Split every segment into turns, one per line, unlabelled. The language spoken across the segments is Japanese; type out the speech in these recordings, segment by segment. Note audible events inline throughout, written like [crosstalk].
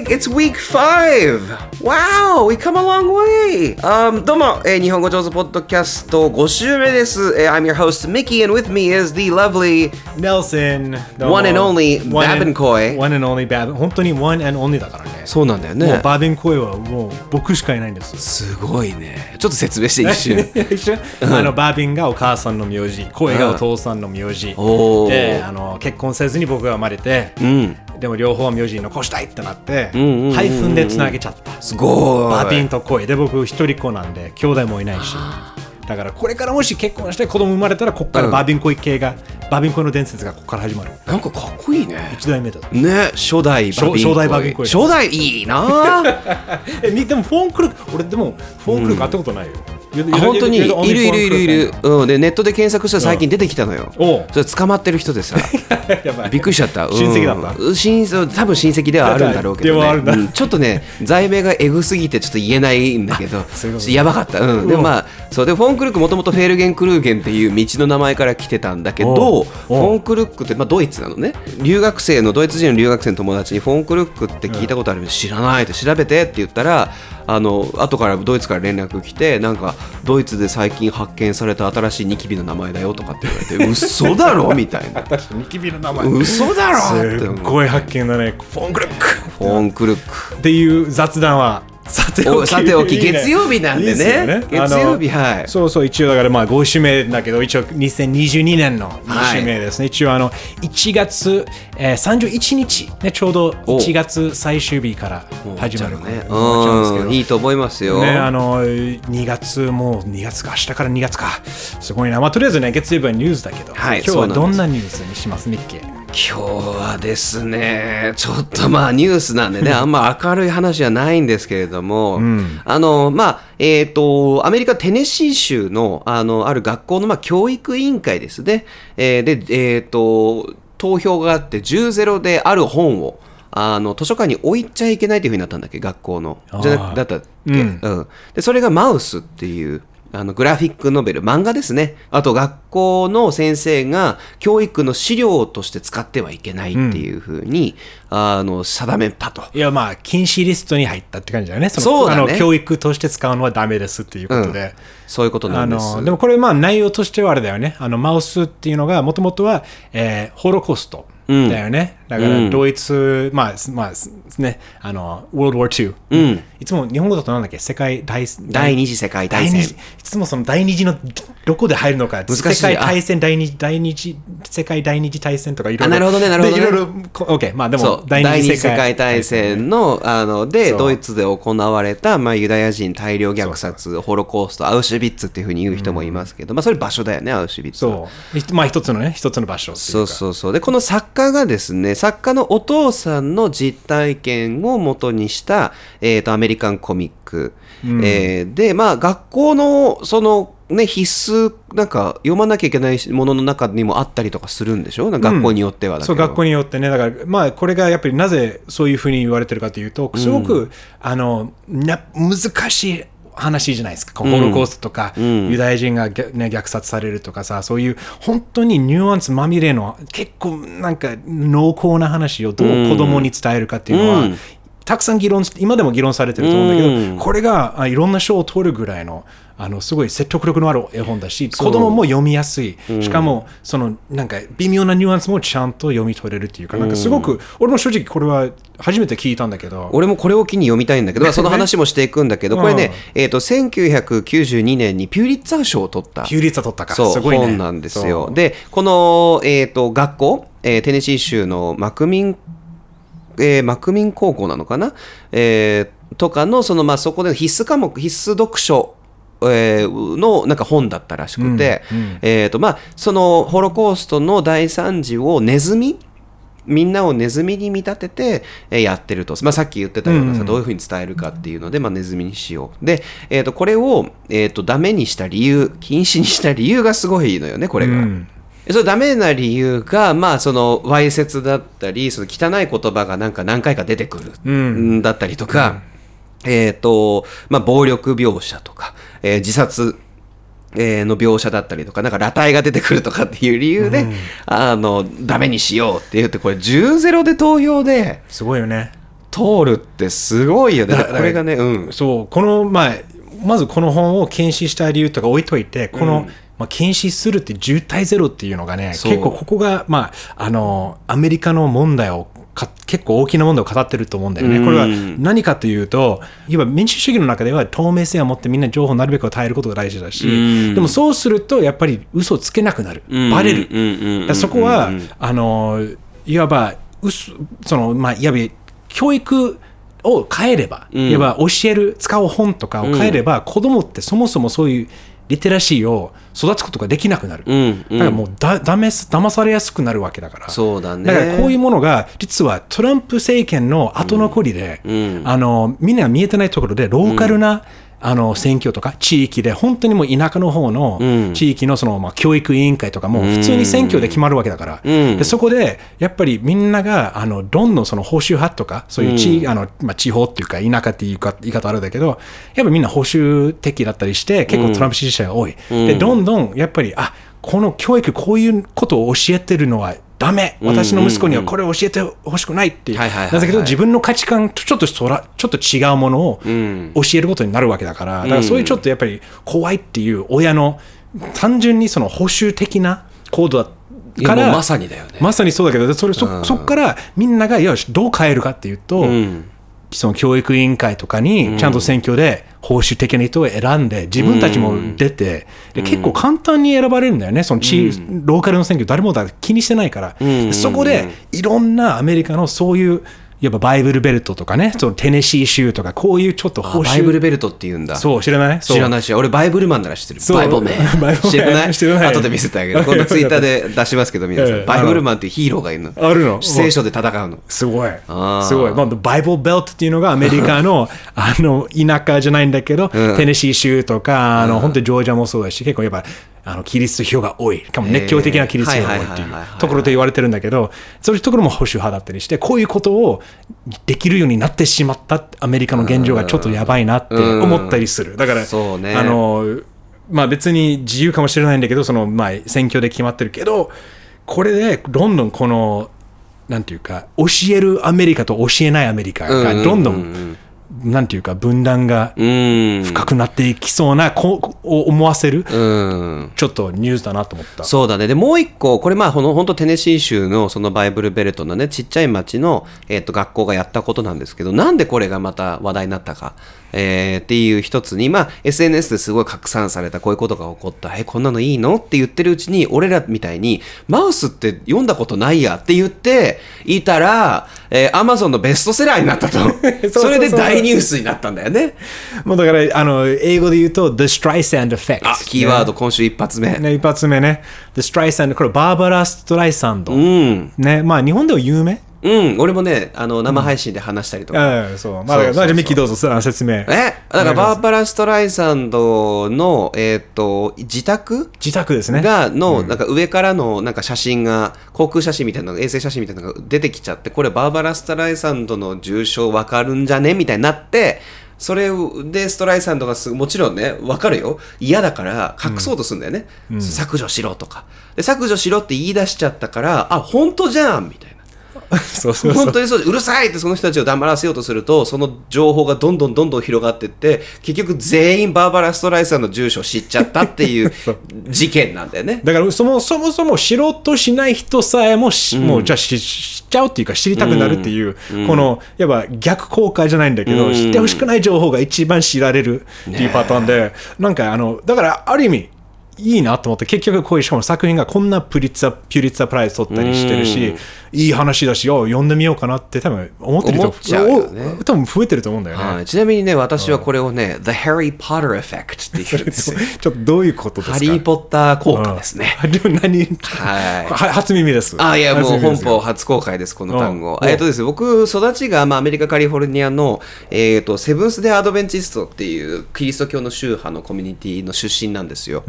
morning. It's week five. Wow, we come a long way. Um, どうも、えー日本語上手ポッドキャスト5週目です。えー I'm your host, Mickey, and with me is the lovely
Nelson
One and only Babin Koi
One and only Babin 本当に One and only だからね
そうなんだよ
もう
ね。
バービンコイはもう僕しかいないんです
すごいね。ちょっと説明して一瞬。
一緒あのバービンがお母さんの名字声がお父さんの名字であの結婚せずに僕が生まれて、でも両方名字残したいってなって、ハイフンでつなげちゃった。
すごい。
バービンと声で僕一人っ子なんで兄弟もいないし。だからこれからもし結婚して子供生まれたらここからバービンコイ系が、バービンコイの伝説がここから始まる。
なんかかっこいいね。
一代目だ
ね、初代バビンコイ。
初代バビンコイ。
初代いいな。[laughs]
えみでもフォンクルク俺でもフォンクルク会ったことないよ、
あ本当に？いるいるいるいる、うん、でネットで検索したら最近出てきたのよ、
おう。
それ捕まってる人でさ。[laughs]
やばい。
びっくりしちゃった、うん。
親戚だった？
うん親多分親戚ではあるんだろうけど、ねうん。ちょっとね罪名がエグすぎてちょっと言えないんだけど [laughs] やばかった、うん、でもまあそう。でフォンクルックもともとフェールゲンクルーゲンっていう道の名前から来てたんだけどフォンクルックって、まあ、ドイツなのね。留学生のドイツ人の留学生の友達にフォンクルックって聞いたことあるけど知らないって調べてって言ったらあの後からドイツから連絡来てなんかドイツで最近発見された新しいニキビの名前だよとかって言われて嘘だろ？[laughs] みたいな。
ニキビの名前。
嘘だろ？って
すっごい発見だね。フォンクルック。
フォンクルック。
っていう雑談はさてお
お
き
さておき。
いいね。
月曜日なんでね。
ね。
月曜日はい。
そうそう一応だからまあ5週目だけど一応2022年の2週目ですね、一応あの1月、えー、31日、ね、ちょうど1月最終日から始まる
ね。いいと思いますよ、
ね、あの2月もう2月か明日から2月か。すごいな。まあとりあえずね月曜日はニュースだけど、
はい
今日はどん
そ
なニュースにしますミッキー？
今日はですねちょっとまあニュースなんでね [laughs] あんま明るい話はないんですけれども、あのまあえっ、とアメリカテネシー州のあのある学校のまあ教育委員会ですね、えーでえっ、と投票があって10-0である本をあの図書館に置いちゃいけないというふうになったんだっけ学校の。じゃなだったっけ、
うん。
うん、でそれがマウスっていうあのグラフィックノベル漫画ですね。あと学校の先生が教育の資料として使ってはいけないっていうふうに、あの定めたと。
いやまあ禁止リストに入ったって感じだよね。その
そうだね。
あの教育として使うのはダメですっていうことで、
そういうことな
あ
んです。
のでもこれまあ内容としてはあれだよね。あのマウスっていうのがもともとは、えーホロコーストだよね、だからドイツ、まあまあねあの World War II、いつも日本語だとなんだっけ？世界大
第二次世界大戦。
第二次いつもその第二次のどこで入るのか？
難しい
世界大戦第二次第二次世界第二次大戦とかいろいろ。
あなるほどねなるほどね。
でいろいろまあでも
第二次世界大戦のあのでドイツで行われた、まあ、ユダヤ人大量虐殺ホロコーストアウシュビッツっていうふうに言う人もいますけど、まあ、それ場所だよねアウシュビッツは。
そう。ひまあ一つのね一つの場所
そう
か。
そうそうでこの作家がですね作家のお父さんの実体験を元にした、えー、とアメリカンコミック、えーでまあ学校のそのね必須なんか読まなきゃいけないものの中にもあったりとかするんでしょ？学校によってはだけど、
そう学校によってね。だからまあこれがやっぱりなぜそういうふうに言われてるかというとすごく、あのな難しい話じゃないですか、ホロコーストとか、ユダヤ人が、虐ね、虐殺されるとかさそういう本当にニュアンスまみれの結構なんか濃厚な話をどう子供に伝えるかっていうのは、たくさん議論今でも議論されてると思うんだけど、これがあいろんな賞を取るぐらいのあのすごい説得力のある絵本だし子供も読みやすい、しかもそのなんか微妙なニュアンスもちゃんと読み取れるっていうかなんかすごく、俺も正直これは初めて聞いたんだけど。
俺もこれを機に読みたいんだけど、まあその話もしていくんだけど、これね、えっ、と、1992年にピューリッツァー賞を取った。
ピューリッツァ取った。かすごいね。
本なんですよ。で、この、えっ、と、学校、えーテネシー州のマクミン、えーマクミン高校なのかな？えーとかの、その、まあ、そこで必須科目、必須読書、えーのなんか本だったらしくて、えっ、と、まあ、そのホロコーストの大惨事をネズミみんなをネズミに見立てて、えーやってると、まあ、さっき言ってたようなさ、どういうふうに伝えるかっていうので、まあ、ネズミにしよう。で、えー、とこれを、えー、とダメにした理由禁止にした理由がすごいのよねこれが。
うん
それダメな理由が、まあ、そのわいせつだったりその汚い言葉がなんか何回か出てくる、
ん
だったりとか、えっ、と、まあ、暴力描写とか、えー自殺えーの描写だったりとか、なんか裸体が出てくるとかっていう理由で、あの、ダメにしようって言って、これ10-0で投票で、
すごいよね。
通るってすごいよね。
だ
これがね、うん。
そうこの、まあ、まずこの本を禁止した理由とか置いといてこの、まあ、禁止するって渋滞ゼロっていうのがね結構ここが、まあ、あのアメリカの問題をか結構大きな問題を語ってると思うんだよね。
うん。
これは何かというといわば民主主義の中では透明性を持ってみんな情報をなるべく与えることが大事だし、
うん。
でもそうするとやっぱり嘘をつけなくなる、
うん。
バレる。そこは、あのいわば嘘その、まあ、いわば教育を変えれば、
ん。
いわば教える使う本とかを変えれば、子供ってそもそもそういうリテラシーを育つことができなくなる、
うんうん。
だからもうだだめす騙されやすくなるわけだから。
そうだね。
だからこういうものが実はトランプ政権の後残りで、
うん
あのみんなが見えてないところでローカルな、あの選挙とか地域で本当にもう田舎の方の
うん。
地域のその、まあ、教育委員会とかも普通に選挙で決まるわけだから、
うん。
でそこでやっぱりみんながあのどんどんその報酬派とかそういう地,、あのまあ、地方っていうか田舎っていうか言い方あるんだけどやっぱみんな保守的だったりして結構トランプ支持者が多い、でどんどんやっぱりあこの教育こういうことを教えてるのはダメ。私の息子にはこれを教えてほしくないっていう。なぜけど自分の価値観とちょっとそらちょっと違うものを
ん。
教えることになるわけだから。だからそういうちょっとやっぱり怖いっていう親の単純にその保守的な行動だから
いやもうまさにだよね。
まさにそうだけどでそれそそこからみんながよしどう変えるかっていうと、
うん
その教育委員会とかにちゃんと選挙で報酬的な人を選んで自分たちも出て、で結構簡単に選ばれるんだよね。その地、ローカルの選挙誰もだ気にしてないから、
ん。
そこでいろんなアメリカのそういうやっぱバイブルベルトとかねそのテネシー州とかこういうちょっと
あ
報酬
バイブルベルトって言うんだ。
そう知らない？
知らないし、俺バイブルマンなら知ってる。[laughs] バイブル
マン
知らない？
知らない
後で見せてあげる。[laughs] 今度ツイッターで出しますけど、皆さ
ええ
ん。バイブルマンっていうヒーローがいるの。
あるの
聖書で戦うの。
すごい。すごい。まあ、バイブルベルトっていうのがアメリカのあの田舎じゃないんだけど、
うん
テネシー州とか、あの本当にジョージアもそうだし、結構やっぱあのキリスト教が多い、しかも熱狂的なキリスト教が多いっていうところと言われてるんだけど、そういうところも保守派だったりして、こういうことをできるようになってしまったアメリカの現状がちょっとやばいなって思ったりする。だから、
ね。
あのまあ、別に自由かもしれないんだけど、そのまあ、選挙で決まってるけど、これでどんどんこの、なんていうか、教えるアメリカと教えないアメリカがどんどん、なんていうか、分断が
うん。
深くなっていきそうな、こうを思わせる、
うん。
ちょっとニュースだなと思った。
そうだね。で、もう一個、これまあ、ほの本当テネシー州のそのバイブルベルトのね、ちっちゃい町の、えっと学校がやったことなんですけど、なんでこれがまた話題になったか、えーっていう一つに、まあ、SNS ですごい拡散された、こういうことが起こった、え、こんなのいいの？って言ってるうちに、俺らみたいに、マウスって読んだことないやって言っていたら、えー、Amazon のベストセラーになったと。[laughs]
そ
れで大ニュースになったんだよね。
もうだから、あの、英語で言うと、The Streisand Effect。
あ、キーワード、今週一発目。
ね、一発目ね。The Streisand、これバーバラ・ストライサンド。
うん。
ね、まあ日本では有名？
うん、俺もね、あの、生配信で話したりとか。
うん、そう。まあ、
そうそうそう
まあじゃあミッキーどうぞ、そ説明。
えだからバーバラ・ストライサンドの、えっ、と、自宅？
自宅ですね。
が、の、なんか上からのなんか写真が、航空写真みたいなの、衛星写真みたいなのが出てきちゃって、これバーバラ・ストライサンドの重症わかるんじゃね？みたいになって、それでストライサンドがもちろんね、わかるよ。嫌だから隠そうとするんだよね。削除しろとかで。削除しろって言い出しちゃったから、あ、本当じゃんみたいな。[laughs]
そうそうそう。
本当にそううるさいってその人たちを黙らせようとするとその情報がどんどんどんどん広がっていって結局全員バーバラ・ストライさんの住所を知っちゃったっていう [laughs] 事件なんだよね。
だからそもそもそも知ろうとしない人さえもし、もうじゃあし知っちゃうっていうか知りたくなるっていう、このやっぱ逆効果じゃないんだけど、
うん。
知ってほしくない情報が一番知られるっていうパターンで、なんかあのだからある意味いいなと思って結局こういうしかも作品がこんなプリッツァピュリッツァプライズ取ったりしてるし、いい話だしよ読んでみようかなって多分思ってる人多分増えてると思うんだよね。
はい、ちなみにね私はこれをね、The Harry Potter Effect って言う。んですよ。
ちょっとどういうことですか？[laughs]
ハリー・ポッター効果ですね。
何、
はい。
は初耳です。
あいやもう本邦初公開ですこの単語。
うん。
えっとですね僕育ちが、まあ、アメリカカリフォルニアの、えー、とセブンス・デ・アドベンチストっていうキリスト教の宗派のコミュニティの出身なんですよ、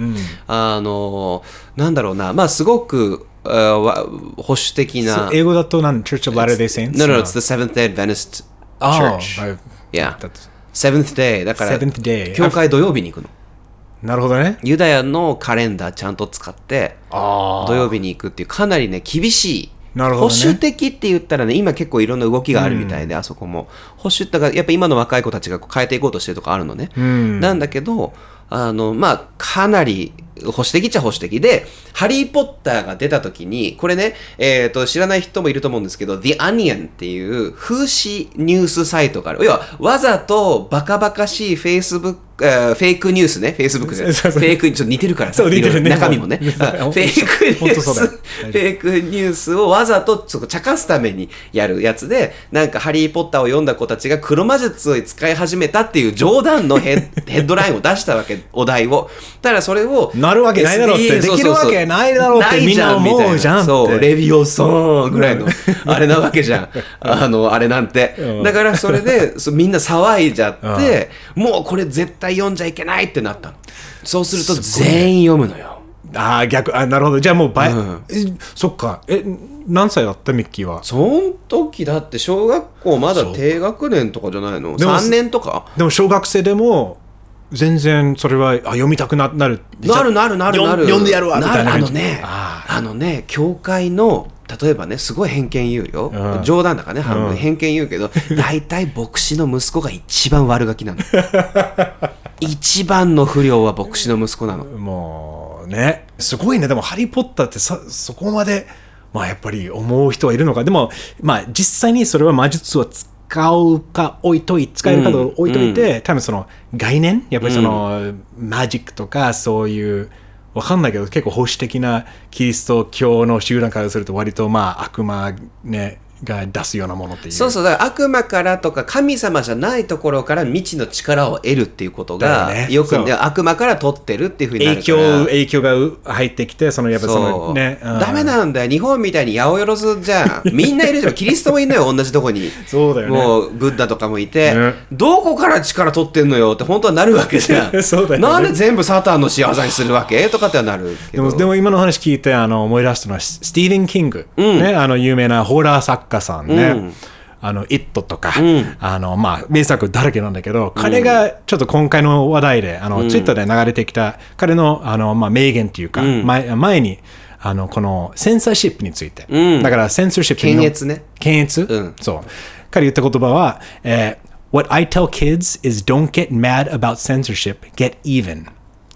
あのなんだろうなまあすごく保守的な
英語だと何? Church of Latter-day Saints?
No, no, it's the Seventh Day Adventist
あ
Church.
あはい
Yeah. Seventh Day だから
Seventh day
教会土曜日に行くの
なるほどね。
ユダヤのカレンダーちゃんと使って
あ
土曜日に行くっていうかなりね厳しい
なるほどね
保守的って言ったらね、今結構いろんな動きがあるみたいで、あそこも。保守だから、やっぱ今の若い子たちが変えていこうとしてるとこあるのね。
ん
なんだけど、あの、まあ、かなり保守的っちゃ保守的で、ハリー・ポッターが出た時に、これね、えっ、と、知らない人もいると思うんですけど、The Onion っていう風刺ニュースサイトがある。要は、わざとバカバカしい Facebook、えーフェイクニュースね、Facebook で。フ
そうそう
ェイク、ちょっと似てるからさ
そう似てるね
中身もね。[laughs] フェイクニュース、フェイクニュースをわざとちょっと茶化すためにやるやつで、なんかハリー・ポッターを読んだ子たちが黒魔術を使い始めたっていう冗談のヘッ [laughs] ヘッドラインを出したわけ、お題を。ただそれを、
なるわけないだろうってできるわけないだろうってみんな思うじゃん
そう、レビオソンぐらいの、あれなわけじゃ [laughs] ん。あの、あれなんて。
うん。
だからそれで、みんな騒いじゃって、もうこれ絶対読んじゃいけないってなったの。そうすると全員読むのよ。
ああ逆。あなるほど。じゃあもう倍、
うん。
えそっか。え何歳だった？ミッキーは？
その時だって小学校まだ低学年とかじゃないの？
でも
?3 年とか？
でも小学生でも全然それはあ読みたくななる
なるなるなるなる。
読んでやるわみたいな
あのね、
あ
あのね、教会の、例えばね、すごい偏見言うよ。
うん
冗談だからね、半分
うん
偏見言うけど、[laughs] 大体牧師の息子が一番悪ガキなの。[laughs] 一番の不良は牧師の息子なの。
もうねすごいねでも「ハリー・ポッター」ってそそこまでまあやっぱり思う人はいるのかでもまあ実際にそれは魔術を使うか置いとい使えるかどうか置いといて、多分その概念やっぱりその、マジックとかそういうわかんないけど結構保守的なキリスト教の集団からすると割とまあ悪魔ねが出すようなものっていう。
そうそう、だから悪魔からとか神様じゃないところから未知の力を得るっていうことが、
だよ
くね悪魔から取ってるっていうふうになる
影
から。
響影響が入ってきてそのやっぱそのね、うん。
ダメなんだよ。日本みたいに八百万じゃん [laughs] みんないるじゃんキリストもいるのよ同じとこに。
そうだよね。
もうブッダとかもいて、
ね。
どこから力取ってんのよって本当はなるわけじゃん。[laughs]
そうだよね。
なんで全部サタンの仕業にするわけとかってはなる
でもでも今の話聞いてあの思い出したのはススティーブン・キング、ね、あの有名なホラー作家さんね、
うん。
あの、イットとか、あの、まあ、名作だらけなんだけど、彼がちょっと今回の話題で、あの、ツイッターで流れてきた、彼の、あの、まあ、名言っていうか、前前に、あの、この、センサーシップについて。
うん。
だから、センサーシップの
検閲ね。
検閲、
うん。
そう。彼言った言葉は、えー What I tell kids is don't get mad about censorship, get even.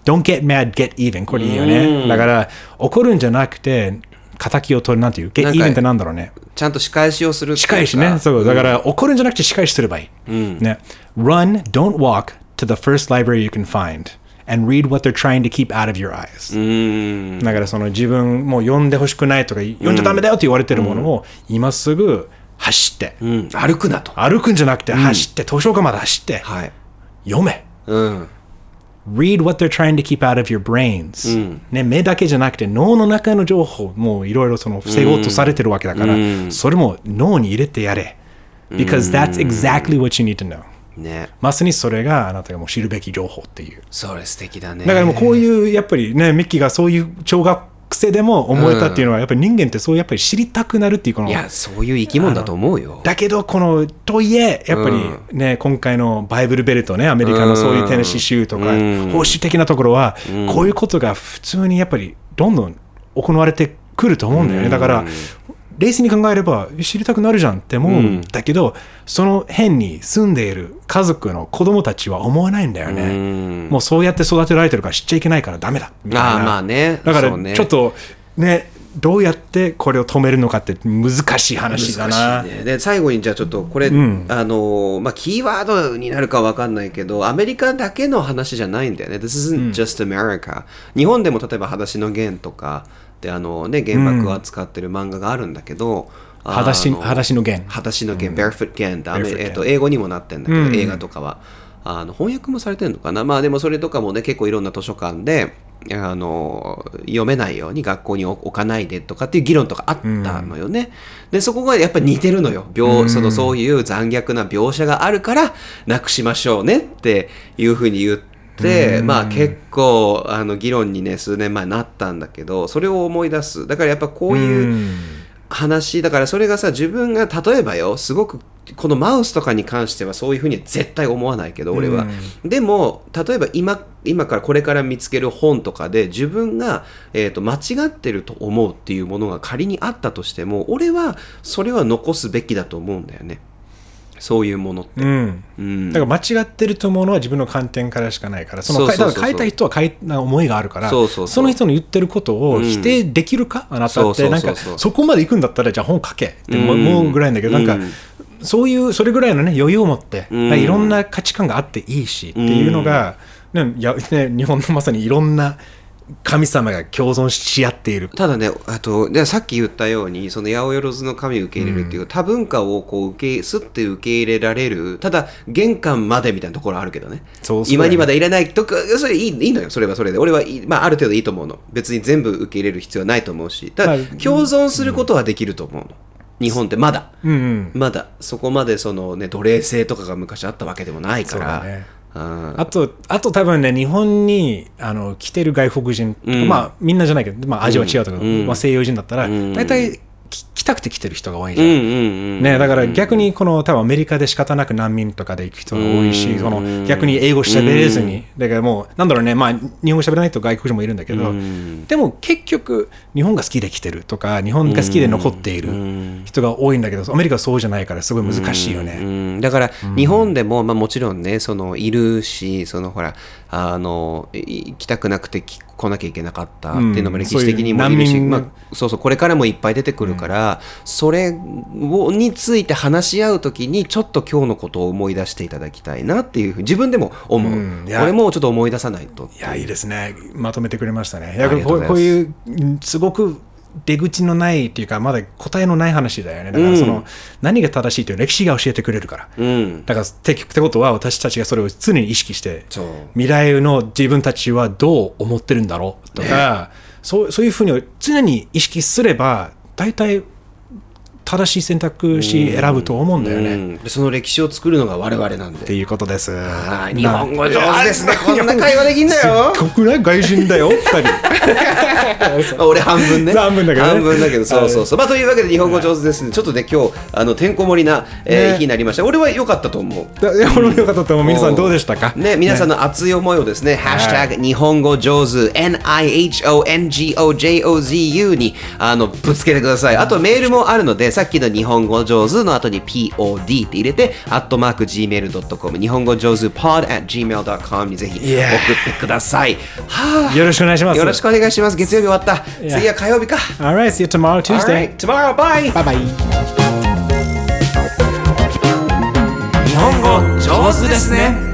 Don't get mad, get even. これいいよね。だから、怒るんじゃなくて、仇を取る、なんていう
なんか
even ってなんだろうね。
ちゃんと仕返しをする
仕
か
返しね。そう。だから、怒るんじゃなくて仕返しすればいい。ね。Run, don't walk to the first library you can find. And read what they're trying to keep out of your eyes.
うん
だからその自分もう読んでほしくないとか読んじゃダメだよって言われてるものを今すぐ走って、
うん歩くなと
歩くんじゃなくて走って、図書館まで走って
はい
読め
うん
read what they're trying to keep out of your brains、ね、目だけじゃなくて脳の中の情報もいろいろその防ごうとされてるわけだから、それも脳に入れてやれ。because that's exactly what you need to know.
ね。
まさにそれがあなたがもう知るべき情報っていう。
それ素敵だね。
だからもうこういうやっぱりねミッキーがそういう小学生でも思えたっていうのはやっぱり人間ってそうやっぱり知りたくなるっていうこの
いやそういう生き物だと思うよ。
だけどこのとはいえやっぱりね、今回のバイブルベルトねアメリカのそういうテネシー州とか、
うん。
保守的なところは、こういうことが普通にやっぱりどんどん行われてくると思うんだよね、だから冷静に考えれば知りたくなるじゃんって思うんだけど、その辺に住んでいる家族の子供たちは思わないんだよね、
うん。
もうそうやって育てられてるから知っちゃいけないからダメだ。みたいな。
ああまあね。
だからちょっとねどうやってこれを止めるのかって難しい話だな。
ね。で最後にじゃあちょっとこれ、あのまあ、キーワードになるかわかんないけどアメリカだけの話じゃないんだよね。This isn't just America、日本でも例えば「裸足の弦」とかであの、ね、原爆を扱ってる漫画があるんだけど、あ
裸足
の
裸足の弦。
裸足の弦、Barefoot Gan ってアメえーと英語にもなってんだけど、
うん。
映画とかは。あの翻訳もされてるのかな？まあでもそれとかもね結構いろんな図書館であの読めないように学校に置かないでとかっていう議論とかあったのよね、でそこがやっぱ似てるのよ。描そのそういう残虐な描写があるからなくしましょうねっていうふうに言って、まあ結構あの議論にね数年前なったんだけどそれを思い出す。だからやっぱこういう、話だからそれがさ自分が例えばよすごくこのマウスとかに関してはそういうふうには絶対思わないけど俺は、でも例えば今今からこれから見つける本とかで自分が、えー、と間違ってると思うっていうものが仮にあったとしても俺はそれは残すべきだと思うんだよねそういうものって、
うん。
うん。
だから間違ってると思うのは自分の観点からしかないからその
そうそうそうそう。
だから書いた人は書いな思いがあるから
そ
の人の言ってることを否定できるか、あなたって。なんか
そ
こまで行くんだったらじゃあ本書けって思うぐらいなんだけど、なんか
うん。
そういうそれぐらいのね余裕を持って、いろんな価値観があっていいしっていうのが、ねやね、日本のまさにいろんな神様が共存し合っている。
ただねあとでさっき言ったようにその八百万の神を受け入れるっていう、多文化をこう受けすって受け入れられるただ玄関までみたいなところあるけどね。
そうそう
今にまだ入れないとかそれいいいいのよ。それはそれで。俺はいい、まあ、ある程度いいと思うの。別に全部受け入れる必要はないと思うし。ただ
まあ
共存することはできると思うの、日本って。まだ、
うんうん。
まだ。そこまでそのね奴隷制とかが昔あったわけでもないから
あと、あと多分ね、日本にあの来てる外国人、
うん。
まあみんなじゃないけど、まあ味は違うとか、
うん。
まあ西洋人だったら、
ん。
大体たくて来てる人が多いじゃん。ね、だから逆にこの多分アメリカで仕方なく難民とかで行く人が多いし、
うん。
その逆に英語喋れずに、だからもうなんだろうね、まあ日本語喋れないと外国人もいるんだけど、
ん。
でも結局日本が好きで来てるとか、日本が好きで残っている人が多いんだけど、アメリカはそうじゃないからすごい難しいよね。
うん、だから日本でも、まあ、もちろんねそのいるしそのほらあのい行きたくなくてき来なきゃいけなかったっていうのも
うん。
歴史的にもいるし、まあ、そうそうこれからもいっぱい出てくるから、それをについて話し合うときにちょっと今日のことを思い出していただきたいなっていうふうに自分でも思う、
うん
もちょっと思い出さないと
いや、いいですね。まとめてくれましたね。いやこういう、うんすごく出口のないっていうか、まだ答えのない話だよね。だから、その、何が正しいという歴史が教えてくれるから。
うん
だから、ってってことは、私たちがそれを常に意識して未来の自分たちはどう思ってるんだろうとか、そうそういうふうに常に意識すれば、大体、正しい選択肢選ぶと思うんだよね。
その歴史を作るのが我々なんで。
ていうことです。
日本語上手ですね。[laughs] こんな会話できんだよ。
すっ外人だよ、二人。
ま [laughs] あ俺半分ね。
半分だけどね。
半分だけどそうそうそう。まあというわけで日本語上手ですね。ちょっとね今日あのてんこ盛りな、えー
ね。
日になりました。俺は良かったと思う。
だいや俺もよかったと思う。皆さんどうでしたか？
ね、皆さんの熱い思いをですね、ハッシュタグ日本語上手、NIHONGOJOZU にあのぶつけてください。あとメールもあるので、さっきの日本語上手の後に POD って入れて、アットマーク Gmail.com、日本語上手 pod at gmail.com にぜひ送ってください。は
よろしくお願いします。
あ、よろしくお願いします。月曜日終わった。次は火曜日か。
Alright, see you tomorrow, Tuesday.
Alright, tomorrow, bye!
バイバイ。
日本語上手ですね。